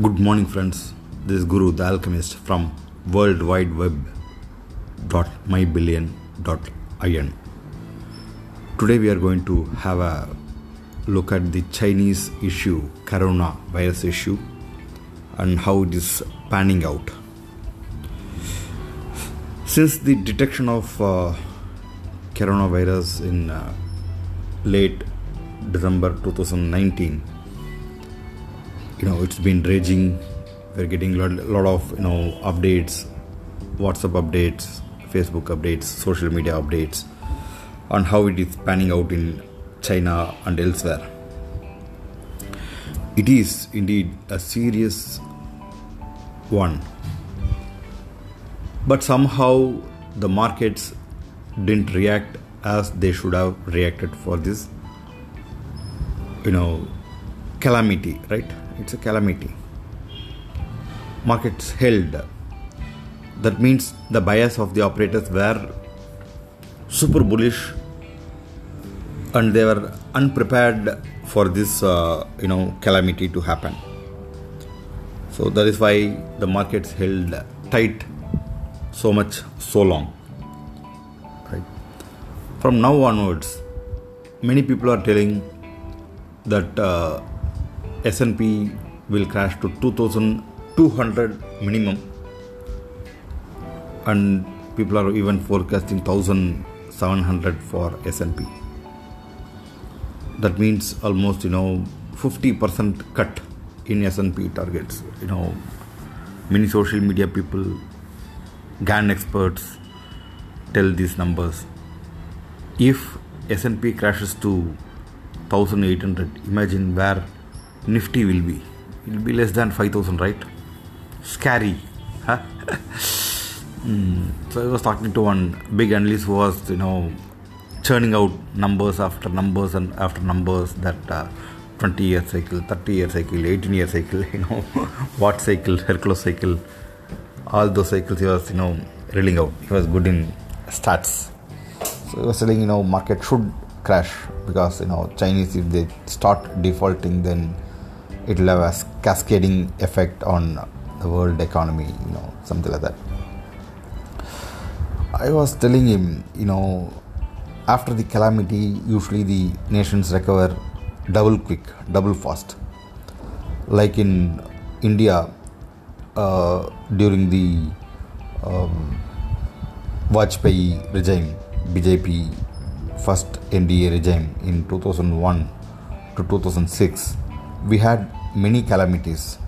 Good morning, friends. This is Guru, the alchemist from World Wide Web mybillion.in. Today, we are going to have a look at the Chinese issue, Corona virus issue, and how it is panning out. Since the detection of uh, coronavirus in uh, late December 2019, you know it's been raging. We're getting a lot, lot of you know updates, WhatsApp updates, Facebook updates, social media updates on how it is panning out in China and elsewhere. It is indeed a serious one. But somehow the markets didn't react as they should have reacted for this, you know, calamity, right? It's a calamity. Markets held. That means the bias of the operators were super bullish and they were unprepared for this uh, you know calamity to happen so that is why the markets held tight so much so long right from now onwards many people are telling that uh, S&P will crash to 2200 minimum. And people are even forecasting 1700 for S&P that means almost you know 50% cut in S&P targets. You know many social media people Gann experts tell these numbers. If S&P crashes to 1800 imagine where nifty will be. It will be less than 5000 right? Scary huh? mm. so i was talking to one big analyst who was you know churning out numbers after numbers and after numbers that uh, 20 year cycle 30 year cycle 18 year cycle you know what cycle hercules cycle. All those cycles he was you know reeling out. He was good in stats. So he was telling you know market should crash because you know chinese if they start defaulting then it will have a cascading effect on the world economy you know something like that. I was telling him you know after the calamity usually the nations recover double quick double fast. Like in india uh, during the um, Vajpayee regime, BJP first NDA regime in 2001 to 2006, we had many calamities.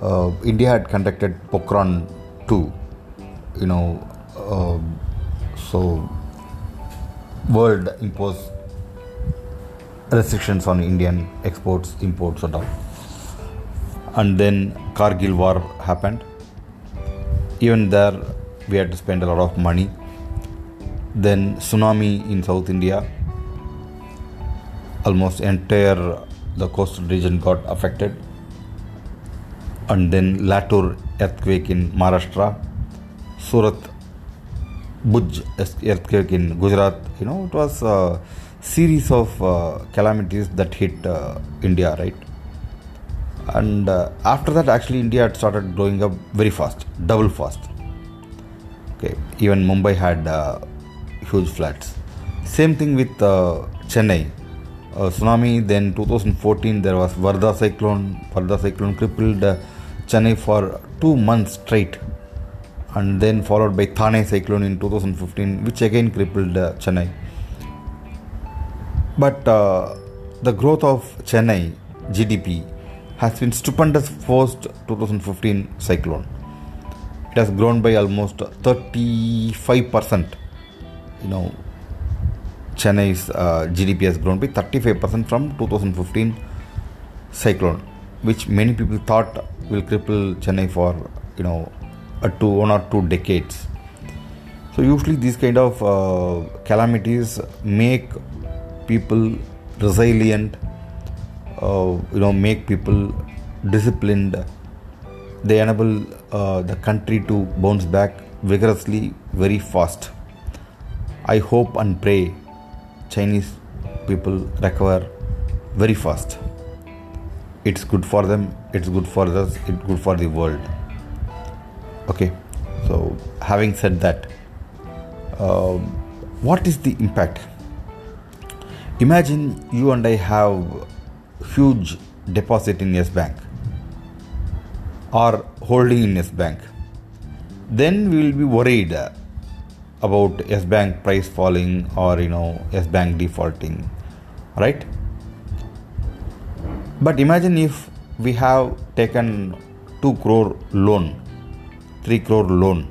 Uh, India had conducted Pokhran 2, you know, uh, so world imposed restrictions on Indian exports, imports, and all. And then Kargil war happened. Even there, we had to spend a lot of money. Then tsunami in South India, almost entire the coastal region got affected. And then Latur earthquake in Maharashtra, Surat Bhuj earthquake in Gujarat. You know, it was a series of uh, calamities that hit uh, India, right? And uh, after that, actually, India had started growing up very fast, double fast. Okay, even Mumbai had uh, huge floods. Same thing with uh, Chennai. Tsunami, then 2014 there was Varda cyclone. Varda cyclone crippled uh, Chennai for two months straight, and then followed by Thane cyclone in 2015, which again crippled uh, Chennai. But uh, the growth of Chennai GDP has been stupendous post 2015 cyclone. It has grown by almost 35%. You know, Chennai's uh, GDP has grown by 35% from 2015 cyclone, which many people thought will cripple Chennai for you know a two one or two decades. So usually these kind of uh, calamities make people resilient. Uh, you know, make people disciplined. They enable uh, the country to bounce back vigorously, very fast. I hope and pray Chinese people recover very fast. it's good for them it's good for us it's good for the world. Okay so having said that uh, what is the impact? Imagine you and i have huge deposit in yes bank or holding in yes bank. Then we will be worried about yes bank price falling or you know yes bank defaulting right? But imagine if we have taken 2 crore loan 3 crore loan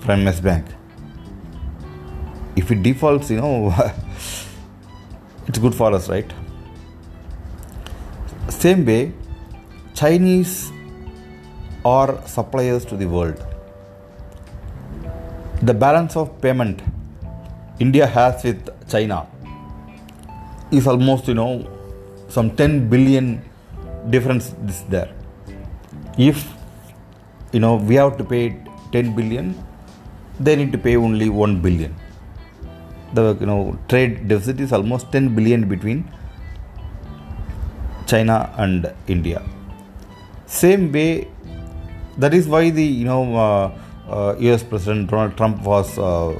from yes bank. If it defaults you know it's good for us right? Same way chinese are suppliers to the world the balance of payment India has with China is almost you know some 10 billion difference is there. If you know we have to pay 10 billion, they need to pay only 1 billion. The you know trade deficit is almost 10 billion between China and India. Same way, that is why the you know. Uh, US President Donald Trump was uh,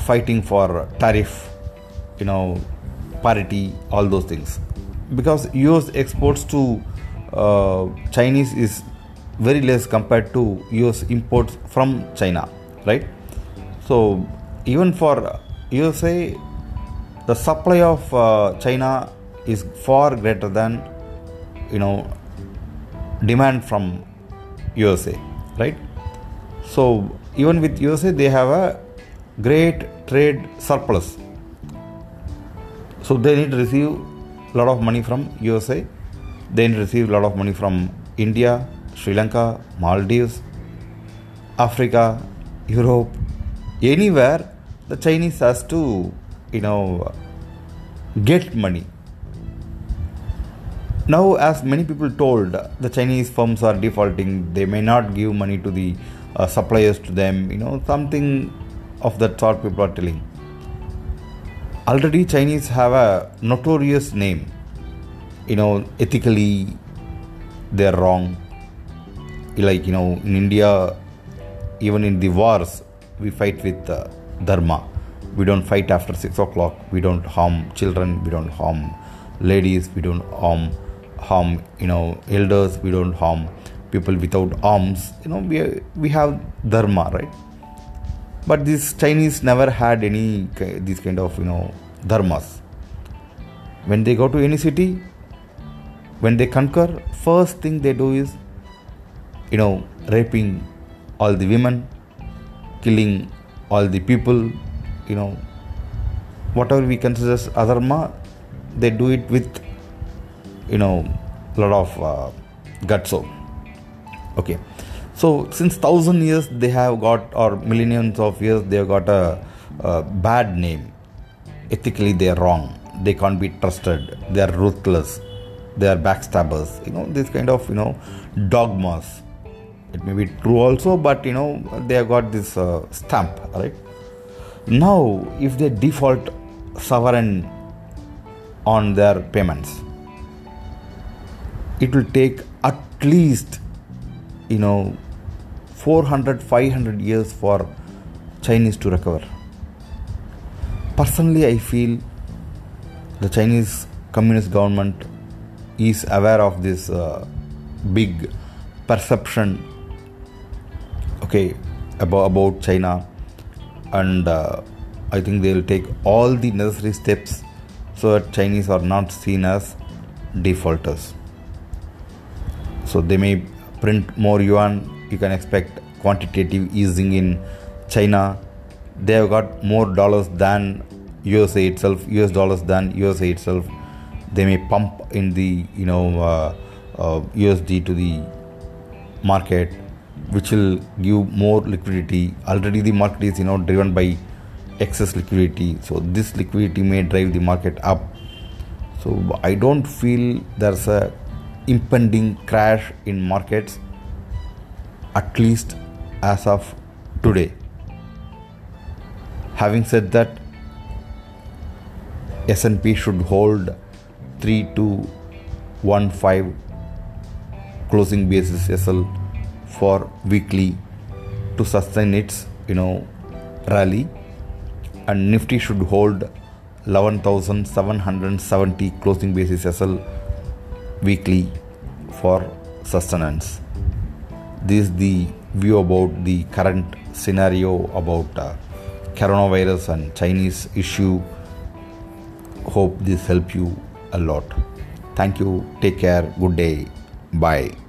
fighting for tariff, you know, parity, all those things. Because US exports to uh, Chinese is very less compared to US imports from China, right? So even for USA, the supply of uh, China is far greater than you know demand from USA, right? So even with USA, they have a great trade surplus. So they need to receive a lot of money from USA. They need to receive a lot of money from India, Sri Lanka, Maldives, Africa, Europe, anywhere the Chinese has to, you know, get money. Now, as many people told, the Chinese firms are defaulting. They may not give money to the uh, suppliers to them, you know, something of that sort people are telling. Already, Chinese have a notorious name, you know, ethically they are wrong. Like, you know, in India, even in the wars, we fight with uh, dharma. We don't fight after six o'clock. We don't harm children. We don't harm ladies. We don't harm harm you know elders. We don't harm people without arms. You know we, we have dharma right? But these chinese never had any these kind of you know dharmas. When they go to any city when they conquer first thing they do is you know raping all the women killing all the people you know. Whatever we consider as adharma they do it with you know a lot of uh, guts okay. So since thousand years they have got or millions of years they have got a, a bad name. Ethically they are wrong. They can't be trusted. They are ruthless. They are backstabbers. You know this kind of you know dogmas. It may be true also but you know they have got this uh, stamp right? Now if they default sovereign on their payments it will take at least you know 400 500 years for chinese to recover. Personally i feel the chinese communist government is aware of this uh, big perception okay about, about china. And uh, i think they will take all the necessary steps so that chinese are not seen as defaulters so they may print more yuan, you can expect quantitative easing in China. They have got more dollars than USA itself, US dollars than USA itself. They may pump in the you know uh, uh, USD to the market, which will give more liquidity. Already the market is you know driven by excess liquidity, so this liquidity may drive the market up. So I don't feel there's a impending crash in markets at least as of today. Having said that S&P should hold 3 to 15 closing basis SL for weekly to sustain its you know rally. And Nifty should hold 11,770 closing basis SL weekly for sustenance. This is the view about the current scenario about uh, coronavirus and Chinese issue. Hope this help you a lot. Thank you. Take care. Good day. Bye.